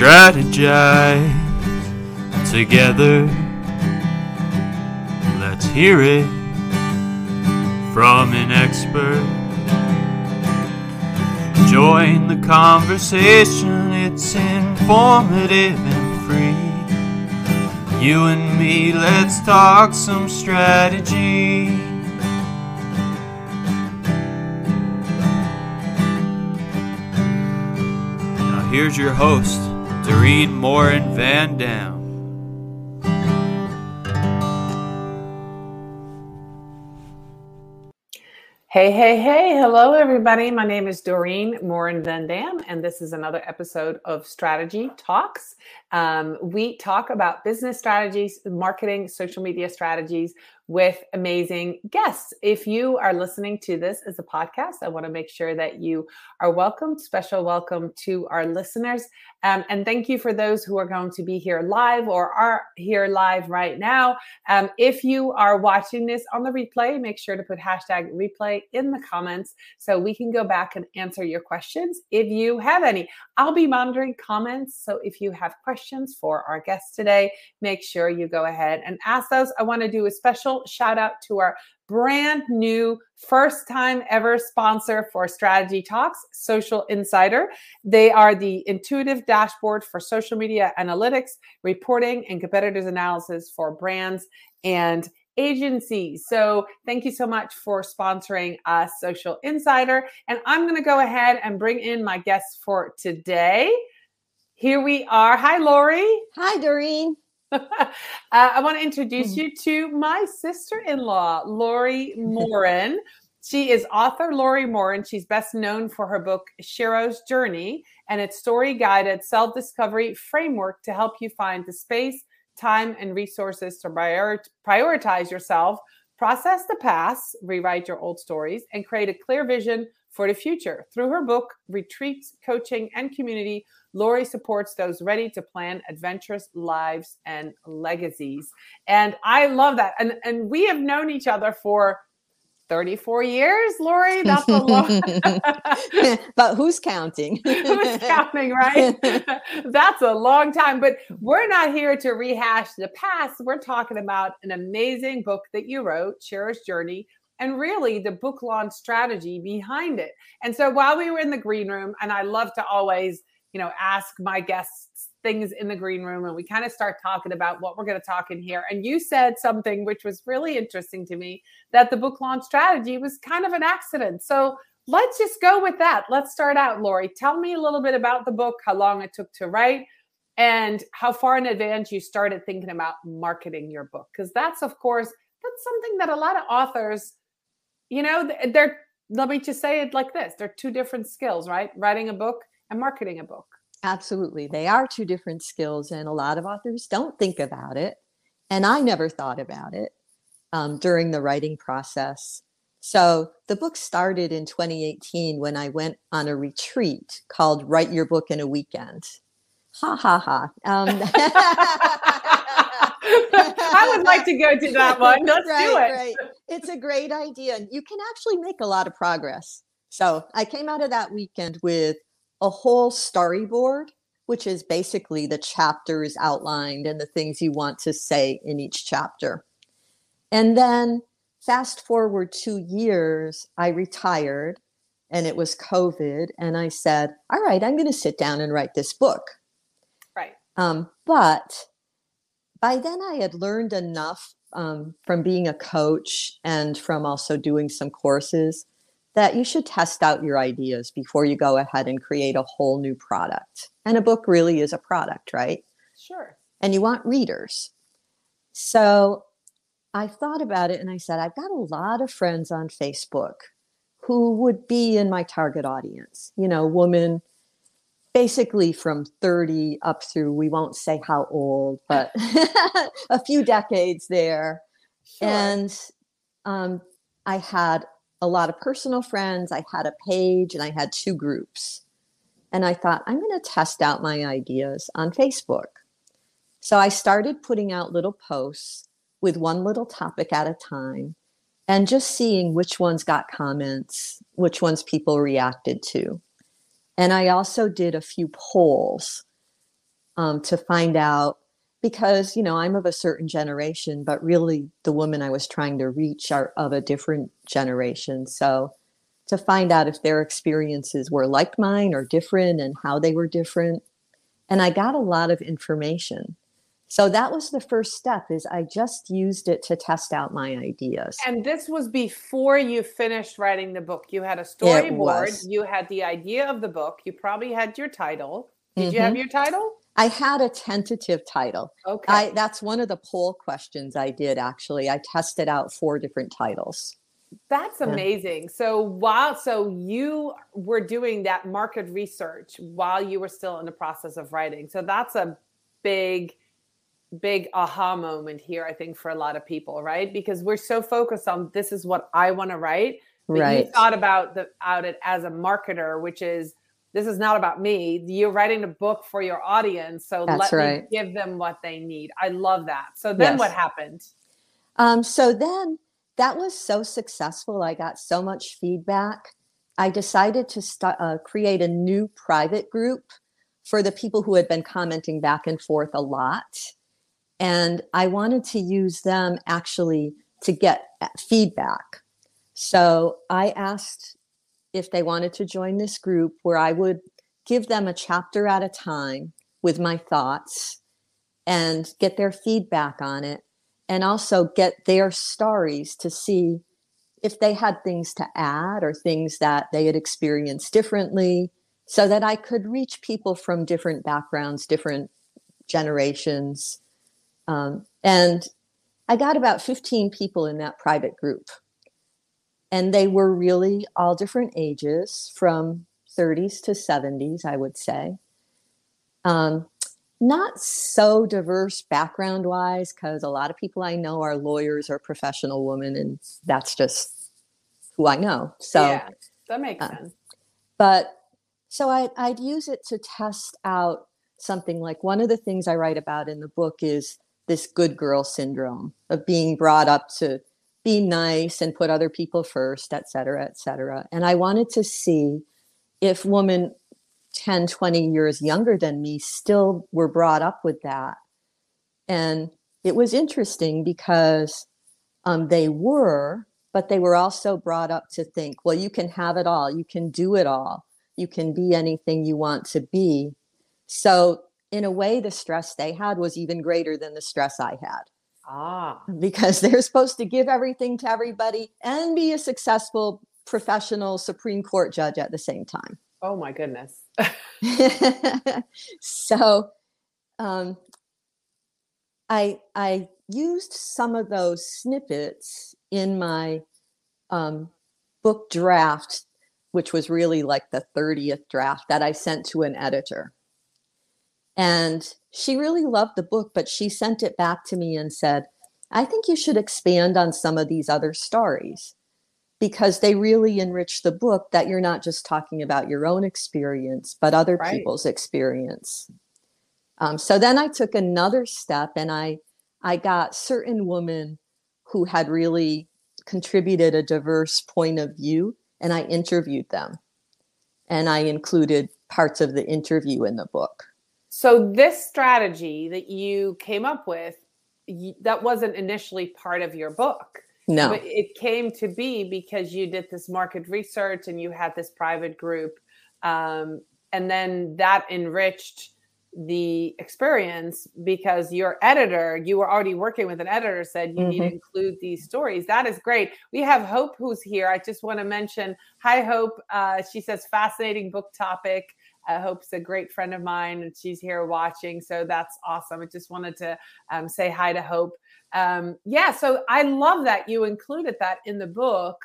strategize together. Let's hear it from an expert. Join the conversation, it's informative and free. You and me, let's talk some strategy. Now, here's your host, Doreen Morin Van Dam. Hey, hey, hey. Hello, everybody. My name is Doreen Morin Van Dam, and this is another episode of Strategy Talks. Um, we talk about business strategies, marketing, social media strategies with amazing guests. If you are listening to this as a podcast, I want to make sure that you are welcome. Special welcome to our listeners. Um, and thank you for those who are going to be here live or are here live right now. Um, if you are watching this on the replay, make sure to put hashtag replay in the comments so we can go back and answer your questions if you have any. I'll be monitoring comments. So if you have questions for our guests today, make sure you go ahead and ask those. I want to do a special shout out to our brand new first time ever sponsor for Strategy Talks, Socialinsider. They are the intuitive dashboard for social media analytics, reporting, and competitors analysis for brands and agencies. So thank you so much for sponsoring us, Socialinsider. And I'm going to go ahead and bring in my guests for today. Here we are. Hi, Laurie. Hi, Doreen. uh, I want to introduce you to my sister in law, Laurie Morin. she is author Laurie Morin. She's best known for her book, Shero's Journey, and its story guided self discovery framework to help you find the space, time, and resources to prior- prioritize yourself, process the past, rewrite your old stories, and create a clear vision for the future. Through her book, retreats, coaching, and community, Laurie supports those ready to plan adventurous lives and legacies. And I love that. And and we have known each other for 34 years, Laurie. That's a long. but who's counting? who's counting, right? That's a long time. But we're not here to rehash the past. We're talking about an amazing book that you wrote, Shero's Journey, and really the book launch strategy behind it. And so while we were in the green room, and I love to always you know, ask my guests things in the green room and we kind of start talking about what we're going to talk in here. And you said something which was really interesting to me that the book launch strategy was kind of an accident. So let's just go with that. Let's start out, Laurie. Tell me a little bit about the book, how long it took to write, and how far in advance you started thinking about marketing your book. Because that's, of course, that's something that a lot of authors, you know, they're, let me just say it like this they're two different skills, right? Writing a book and marketing a book. Absolutely. They are two different skills, and a lot of authors don't think about it. And I never thought about it um, during the writing process. So the book started in 2018 when I went on a retreat called Write Your Book in a Weekend. Ha ha ha. Um, I would like to go to that one. Let's right, do it. Right. It's a great idea. and You can actually make a lot of progress. So I came out of that weekend with a whole storyboard, which is basically the chapters outlined and the things you want to say in each chapter. And then fast forward two years, I retired and it was COVID. And I said, All right, I'm going to sit down and write this book. Right. Um, but by then, I had learned enough um, from being a coach and from also doing some courses that you should test out your ideas before you go ahead and create a whole new product. And a book really is a product, right? Sure. And you want readers. So I thought about it and I said, I've got a lot of friends on Facebook who would be in my target audience, you know, women basically from 30 up through, we won't say how old, but a few decades there. Sure. And um, I had a lot of personal friends. I had a page and I had two groups. And I thought, I'm going to test out my ideas on Facebook. So I started putting out little posts with one little topic at a time and just seeing which ones got comments, which ones people reacted to. And I also did a few polls um, to find out because you know i'm of a certain generation but really the women i was trying to reach are of a different generation. So to find out if their experiences were like mine or different and how they were different. And i got a lot of information so that was the first step is i just used it to test out my ideas and this was before you finished writing the book you had a storyboard you had the idea of the book you probably had your title did mm-hmm. you have mm-hmm. your title I had a tentative title. Okay. I, that's one of the poll questions I did actually. I tested out four different titles. That's amazing. Yeah. So while so you were doing that market research while you were still in the process of writing. So that's a big big aha moment here I think for a lot of people, right? Because we're so focused on this is what I want to write. But right. you thought about the out it as a marketer, which is this is not about me. You're writing a book for your audience. So That's let right. me give them what they need. I love that. So then yes. what happened? Um, so then that was so successful. I got so much feedback. I decided to start, uh, create a new private group for the people who had been commenting back and forth a lot. And I wanted to use them actually to get uh, feedback. So I asked if they wanted to join this group where I would give them a chapter at a time with my thoughts and get their feedback on it and also get their stories to see if they had things to add or things that they had experienced differently so that I could reach people from different backgrounds, different generations. Um, and I got about 15 people in that private group. And they were really all different ages from 30s to 70s i would say. Um, not so diverse background wise because a lot of people i know are lawyers or professional women and that's just who i know. So yeah, that makes uh, sense. but so I, i'd use it to test out something. Like one of the things i write about in the book is this good girl syndrome of being brought up to be nice and put other people first, et cetera, et cetera. And I wanted to see if women 10, 20 years younger than me still were brought up with that. And it was interesting because um, they were, but they were also brought up to think, well, you can have it all, you can do it all, you can be anything you want to be. So, in a way, the stress they had was even greater than the stress I had. Ah. Because they're supposed to give everything to everybody and be a successful professional Supreme Court judge at the same time. Oh my goodness. so um, I I used some of those snippets in my um, book draft, which was really like the 30th draft that I sent to an editor. And she really loved the book, but she sent it back to me and said, I think you should expand on some of these other stories because they really enrich the book that you're not just talking about your own experience, but other right. people's experience. Um, so then I took another step and I, I got certain women who had really contributed a diverse point of view and I interviewed them. And I included parts of the interview in the book. So this strategy that you came up with, that wasn't initially part of your book. No. But it came to be because you did this market research and you had this private group. Um, and then that enriched the experience because your editor, you were already working with an editor, said you mm-hmm. need to mm-hmm. include these stories. That is great. We have Hope who's here. I just want to mention, hi, Hope. Uh, she says, fascinating book topic. Uh, Hope's a great friend of mine, and she's here watching. So that's awesome. I just wanted to um, say hi to Hope. Um, yeah, so I love that you included that in the book,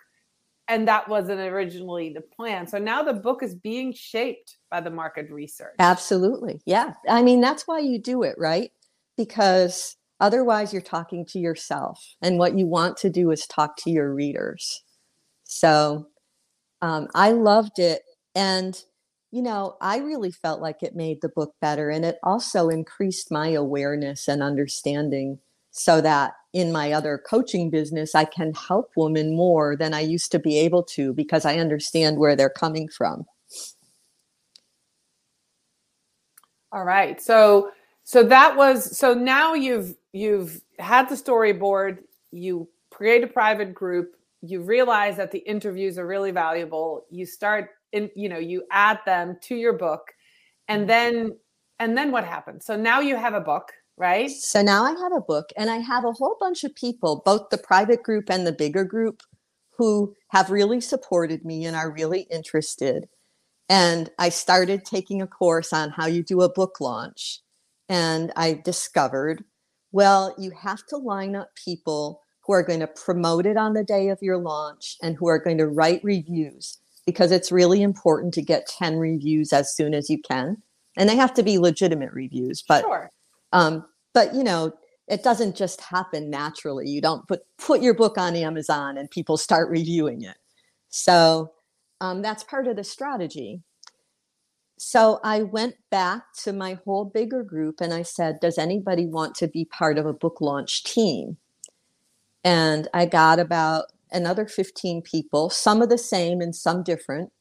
and that wasn't originally the plan. So now the book is being shaped by the market research. Absolutely. Yeah. I mean, that's why you do it, right? Because otherwise, you're talking to yourself, and what you want to do is talk to your readers. So um, I loved it. And you know, I really felt like it made the book better. And it also increased my awareness and understanding so that in my other coaching business, I can help women more than I used to be able to because I understand where they're coming from. All right. So So that was so now you've you've had the storyboard, you create a private group, you realize that the interviews are really valuable, you start in you know, you add them to your book and then and then what happens? So now you have a book, right? So now I have a book and I have a whole bunch of people, both the private group and the bigger group who have really supported me and are really interested. And I started taking a course on how you do a book launch. And I discovered, well, you have to line up people who are going to promote it on the day of your launch and who are going to write reviews because it's really important to get 10 reviews as soon as you can. And they have to be legitimate reviews, but sure. Um, but you know, it doesn't just happen naturally. You don't put put your book on Amazon and people start reviewing it. So um, that's part of the strategy. So I went back to my whole bigger group and I said, Does anybody want to be part of a book launch team? And I got about another 15 people, some of the same and some different,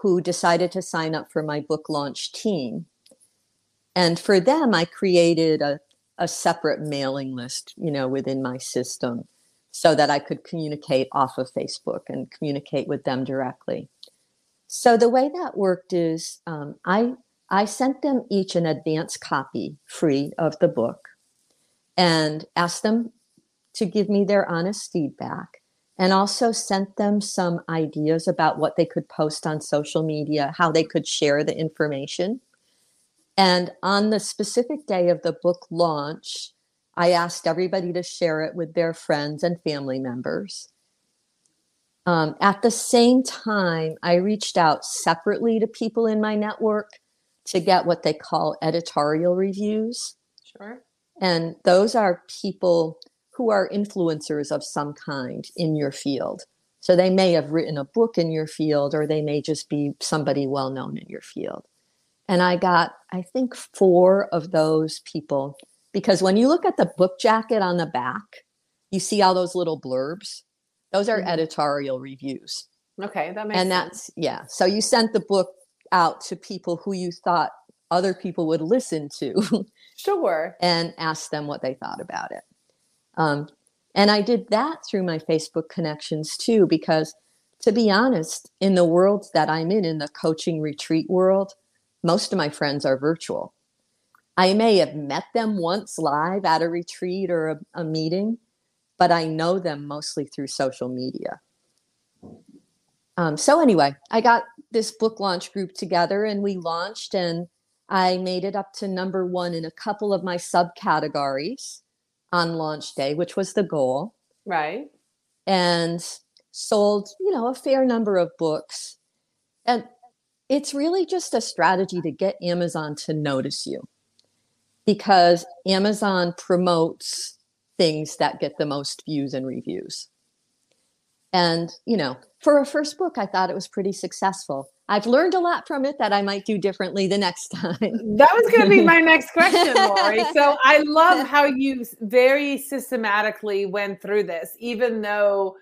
who decided to sign up for my book launch team. And for them, I created a a separate mailing list, you know, within my system so that I could communicate off of Facebook and communicate with them directly. So the way that worked is um, I I sent them each an advance copy free of the book and asked them to give me their honest feedback and also sent them some ideas about what they could post on social media, how they could share the information. And on the specific day of the book launch, I asked everybody to share it with their friends and family members. Um, at the same time, I reached out separately to people in my network to get what they call editorial reviews. Sure. And those are people who are influencers of some kind in your field. So they may have written a book in your field, or they may just be somebody well known in your field. And I got, I think, four of those people because when you look at the book jacket on the back, you see all those little blurbs. Those are mm-hmm. editorial reviews. Okay, that makes and that's yeah. So you sent the book out to people who you thought other people would listen to. Sure. and ask them what they thought about it. Um, and I did that through my Facebook connections too, because to be honest, in the world that I'm in, in the coaching retreat world, most of my friends are virtual. I may have met them once live at a retreat or a, a meeting, but I know them mostly through social media. Um, so, anyway, I got this book launch group together and we launched, and I made it up to number one in a couple of my subcategories on launch day, which was the goal. Right. And sold, you know, a fair number of books. And it's really just a strategy to get Amazon to notice you because Amazon promotes things that get the most views and reviews. And, you know, for a first book, I thought it was pretty successful. I've learned a lot from it that I might do differently the next time. That was going to be my next question, Laurie. So I love how you very systematically went through this, even though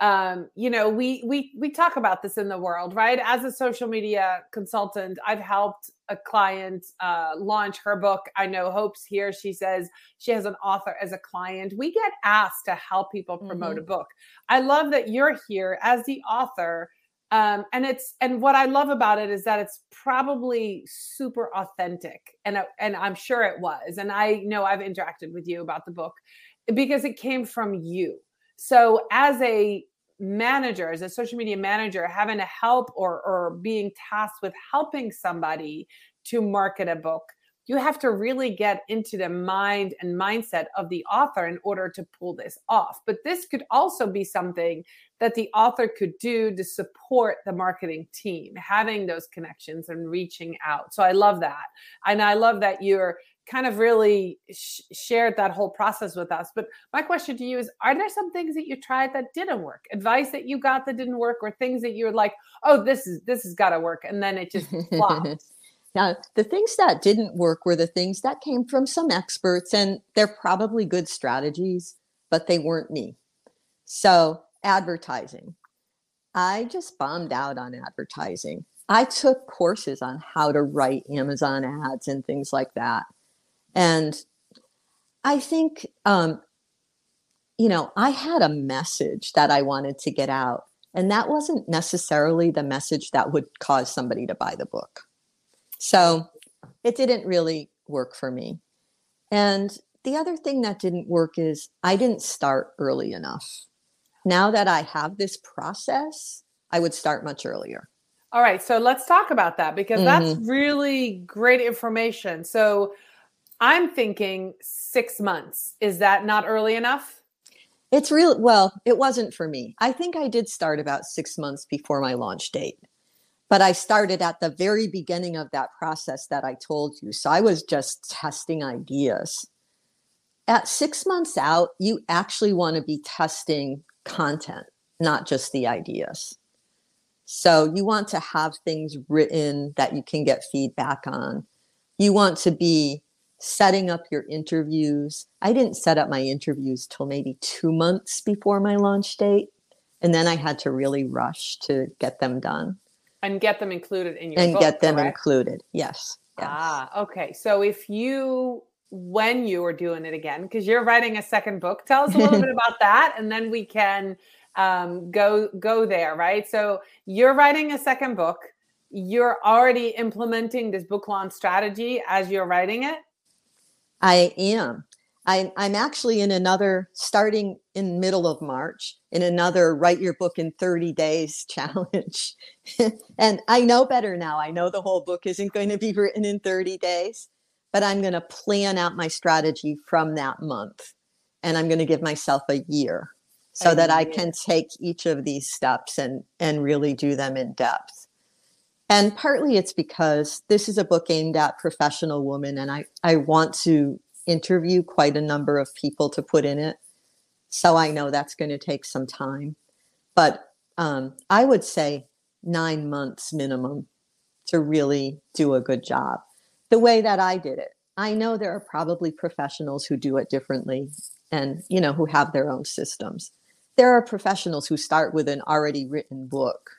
um, you know, we we we talk about this in the world, right? As a social media consultant, I've helped a client uh, launch her book. I know Hope's here. She says she has an author as a client. We get asked to help people promote mm-hmm. a book. I love that you're here as the author. Um, and it's and what I love about it is that it's probably super authentic, and and I'm sure it was. And I know I've interacted with you about the book because it came from you. So as a manager, as a social media manager, having to help or, or being tasked with helping somebody to market a book, you have to really get into the mind and mindset of the author in order to pull this off. But this could also be something that the author could do to support the marketing team, having those connections and reaching out. So I love that. And I love that you're kind of really sh- shared that whole process with us. But my question to you is Are there some things that you tried that didn't work? Advice that you got that didn't work, or things that you were like, Oh, this is this has got to work. And then it just flopped. Now, the things that didn't work were the things that came from some experts, and they're probably good strategies, but they weren't me. So, advertising. I just bombed out on advertising. I took courses on how to write Amazon ads and things like that. And I think, um, you know, I had a message that I wanted to get out, and that wasn't necessarily the message that would cause somebody to buy the book. So it didn't really work for me. And the other thing that didn't work is I didn't start early enough. Now that I have this process, I would start much earlier. All right, so let's talk about that because mm-hmm. that's really great information. So I'm thinking six months. Is that not early enough? It's real. Well, it wasn't for me. I think I did start about six months before my launch date, but I started at the very beginning of that process that I told you. So I was just testing ideas. At six months out, you actually want to be testing content, not just the ideas. So you want to have things written that you can get feedback on. You want to be setting up your interviews. I didn't set up my interviews till maybe two months before my launch date. And then I had to really rush to get them done. And get them included in your and book, get them correct? included. Yes, yes. Ah, okay. So if you when you are doing it again, because you're writing a second book, tell us a little bit about that, and then we can um, go go there, right? So you're writing a second book. You're already implementing this book launch strategy as you're writing it. I am. I, I'm actually in another, starting in middle of March, in another write your book in 30 days challenge. and I know better now. I know the whole book isn't going to be written in 30 days, but I'm going to plan out my strategy from that month. And I'm going to give myself a year so that I can take each of these steps and and really do them in depth. And partly it's because this is a book aimed at professional women and I I want to interview quite a number of people to put in it. So I know that's going to take some time. But um, I would say nine months minimum to really do a good job. The way that I did it. I know there are probably professionals who do it differently and you know who have their own systems there are professionals who start with an already written book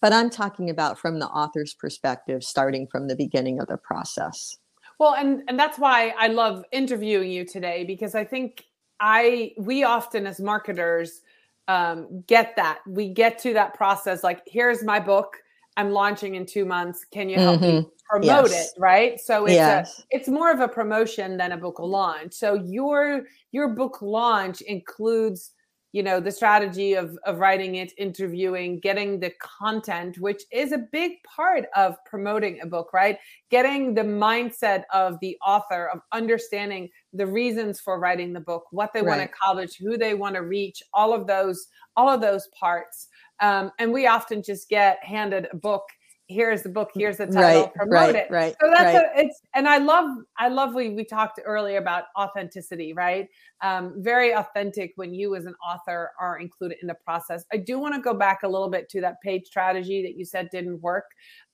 but i'm talking about from the author's perspective starting from the beginning of the process. Well and and that's why i love interviewing you today because i think i we often as marketers um, get that. We get to that process like here's my book. I'm launching in two months. Can you help mm-hmm. me promote yes. it right? So it's yes. a, it's more of a promotion than a book launch. So your your book launch includes you know the strategy of of writing it interviewing getting the content which is a big part of promoting a book right getting the mindset of the author of understanding the reasons for writing the book what they right. want to accomplish who they want to reach all of those all of those parts um, and we often just get handed a book here's the book here's the title right, promote right, it. right so that's right. a, it's and i love i love we we talked earlier about authenticity right? Um, very authentic when you as an author are included in the process. I do want to go back a little bit to that page strategy that you said didn't work.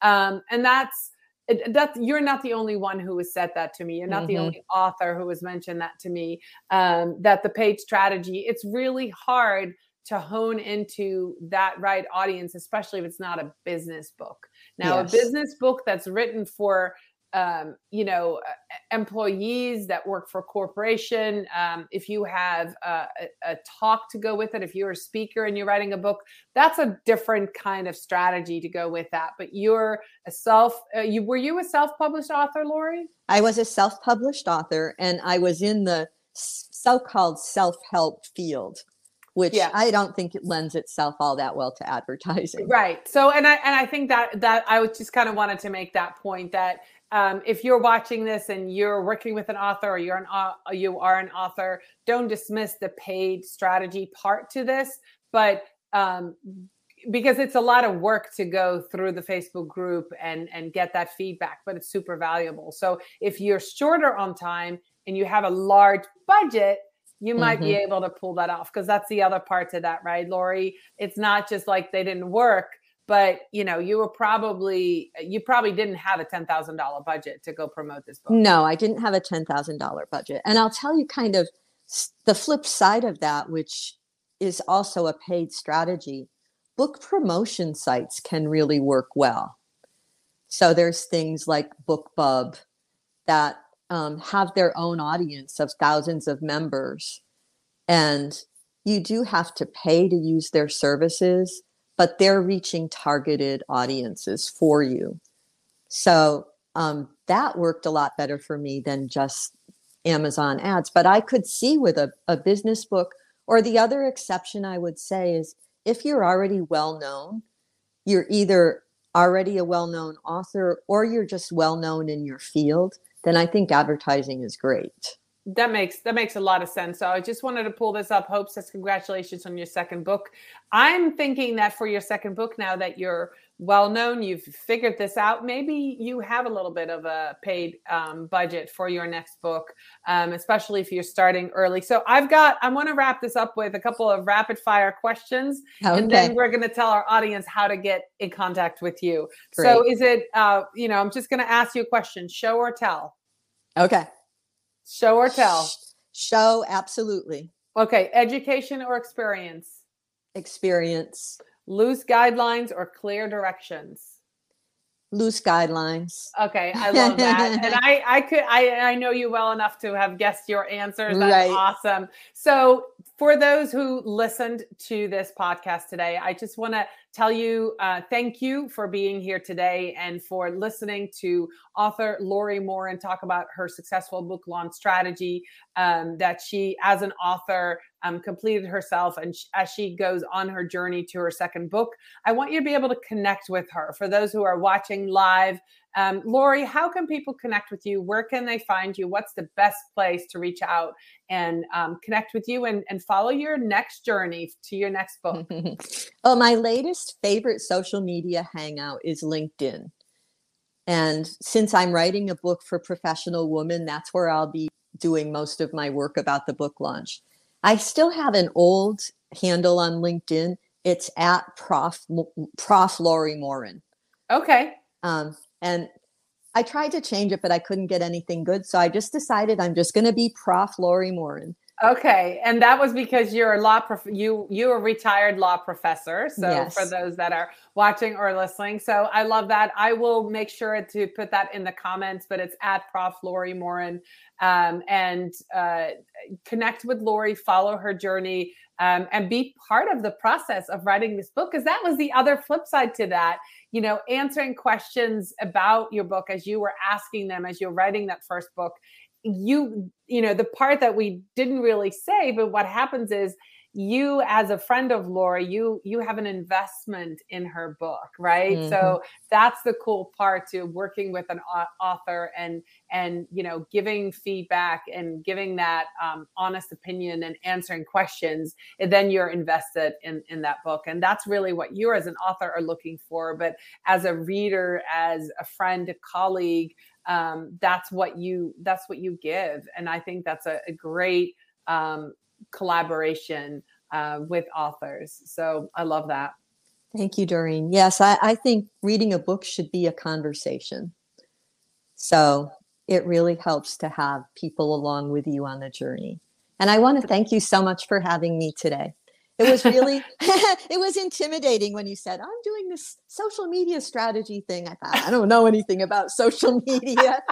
Um, and that's that you're not the only one who has said that to me. You're not mm-hmm. the only author who has mentioned that to me um, that the page strategy it's really hard to hone into that right audience especially if it's not a business book now, yes. a business book that's written for um, you know, employees that work for a corporation. Um, if you have a, a, talk to go with it, if you're a speaker and you're writing a book, that's a different kind of strategy to go with that. But you're a self. Uh, you were you a self-published author, Laurie? I was a self-published author, and I was in the so-called self-help field which yeah. I don't think it lends itself all that well to advertising. Right. So, and I and I think that that I was just kind of wanted to make that point that um, if you're watching this and you're working with an author or you're an uh, you are an author, don't dismiss the paid strategy part to this, but um, because it's a lot of work to go through the Facebook group and and get that feedback, but it's super valuable. So if you're shorter on time and you have a large budget, you might mm-hmm. be able to pull that off because that's the other part to that, right, Laurie? It's not just like they didn't work, but you know, you were probably you probably didn't have a ten thousand dollar budget to go promote this book. No, I didn't have a ten thousand dollar budget, and I'll tell you kind of the flip side of that, which is also a paid strategy. Book promotion sites can really work well. So there's things like BookBub that um, have their own audience of thousands of members. And you do have to pay to use their services, but they're reaching targeted audiences for you. So um, that worked a lot better for me than just Amazon ads. But I could see with a, a business book, or the other exception I would say is if you're already well known, you're either already a well known author or you're just well known in your field, then I think advertising is great. That makes that makes a lot of sense. So I just wanted to pull this up. Hope says congratulations on your second book. I'm thinking that for your second book, now that you're well known, you've figured this out. Maybe you have a little bit of a paid um, budget for your next book, um, especially if you're starting early. So I've got, I want to wrap this up with a couple of rapid fire questions, okay. and then we're going to tell our audience how to get in contact with you. Great. So is it, uh, you know, I'm just going to ask you a question: show or tell? Okay. Show or tell? Show, absolutely. Okay. Education or experience? Experience loose guidelines or clear directions? Loose guidelines. Okay, I love that. and I I could I I know you well enough to have guessed your answers. That's right. awesome. So for those who listened to this podcast today, I just want to tell you uh, thank you for being here today and for listening to author Laurie Morin talk about her successful book launch strategy um, that she, as an author, um, completed herself. And sh- as she goes on her journey to her second book, I want you to be able to connect with her. For those who are watching live, um, Laurie, how can people connect with you? Where can they find you? What's the best place to reach out and um, connect with you and, and follow your next journey to your next book? well, my latest favorite social media hangout is LinkedIn. And since I'm writing a book for professional women, that's where I'll be doing most of my work about the book launch. I still have an old handle on LinkedIn. It's at Prof Prof Laurie Morin. Okay. Um, and I tried to change it, but I couldn't get anything good. So I just decided I'm just going to be Prof. Laurie Morin. Okay, and that was because you're a law prof- you you a retired law professor. So yes. for those that are watching or listening, so I love that. I will make sure to put that in the comments, but it's at Prof. Laurie Morin, um, and uh, connect with Laurie, follow her journey, um, and be part of the process of writing this book. Because that was the other flip side to that you know, answering questions about your book as you were asking them as you're writing that first book. You, you know, the part that we didn't really say, but what happens is you as a friend of Laura, you you have an investment in her book, right? Mm-hmm. So that's the cool part to working with an author and and you know giving feedback and giving that um, honest opinion and answering questions. And then you're invested in in that book, and that's really what you as an author are looking for. But as a reader, as a friend, a colleague, um, that's what you that's what you give, and I think that's a, a great um, collaboration uh, with authors. So I love that. Thank you, Doreen. Yes, I, I think reading a book should be a conversation. So it really helps to have people along with you on the journey. And I want to thank you so much for having me today. It was really it was intimidating when you said, "I'm doing this social media strategy thing." I thought, "I don't know anything about social media."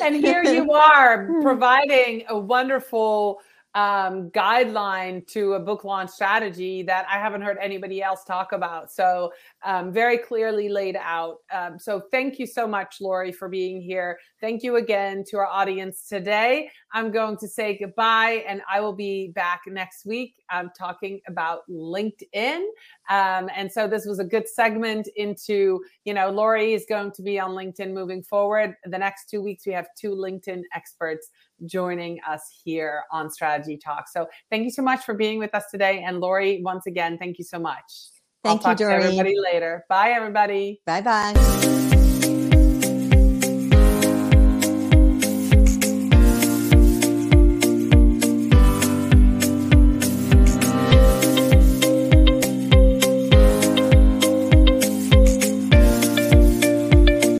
and here you are hmm. providing a wonderful um, guideline to a book launch strategy that I haven't heard anybody else talk about. So, um, very clearly laid out. Um, so, thank you so much, Laurie, for being here. Thank you again to our audience today. I'm going to say goodbye and I will be back next week. I'm talking about LinkedIn. Um, and so, this was a good segment into, you know, Laurie is going to be on LinkedIn moving forward. The next two weeks, we have two LinkedIn experts joining us here on Strategy Talk. So thank you so much for being with us today. And Laurie, once again, thank you so much. Thank I'll you, Doreen. everybody later. Bye, everybody. Bye bye.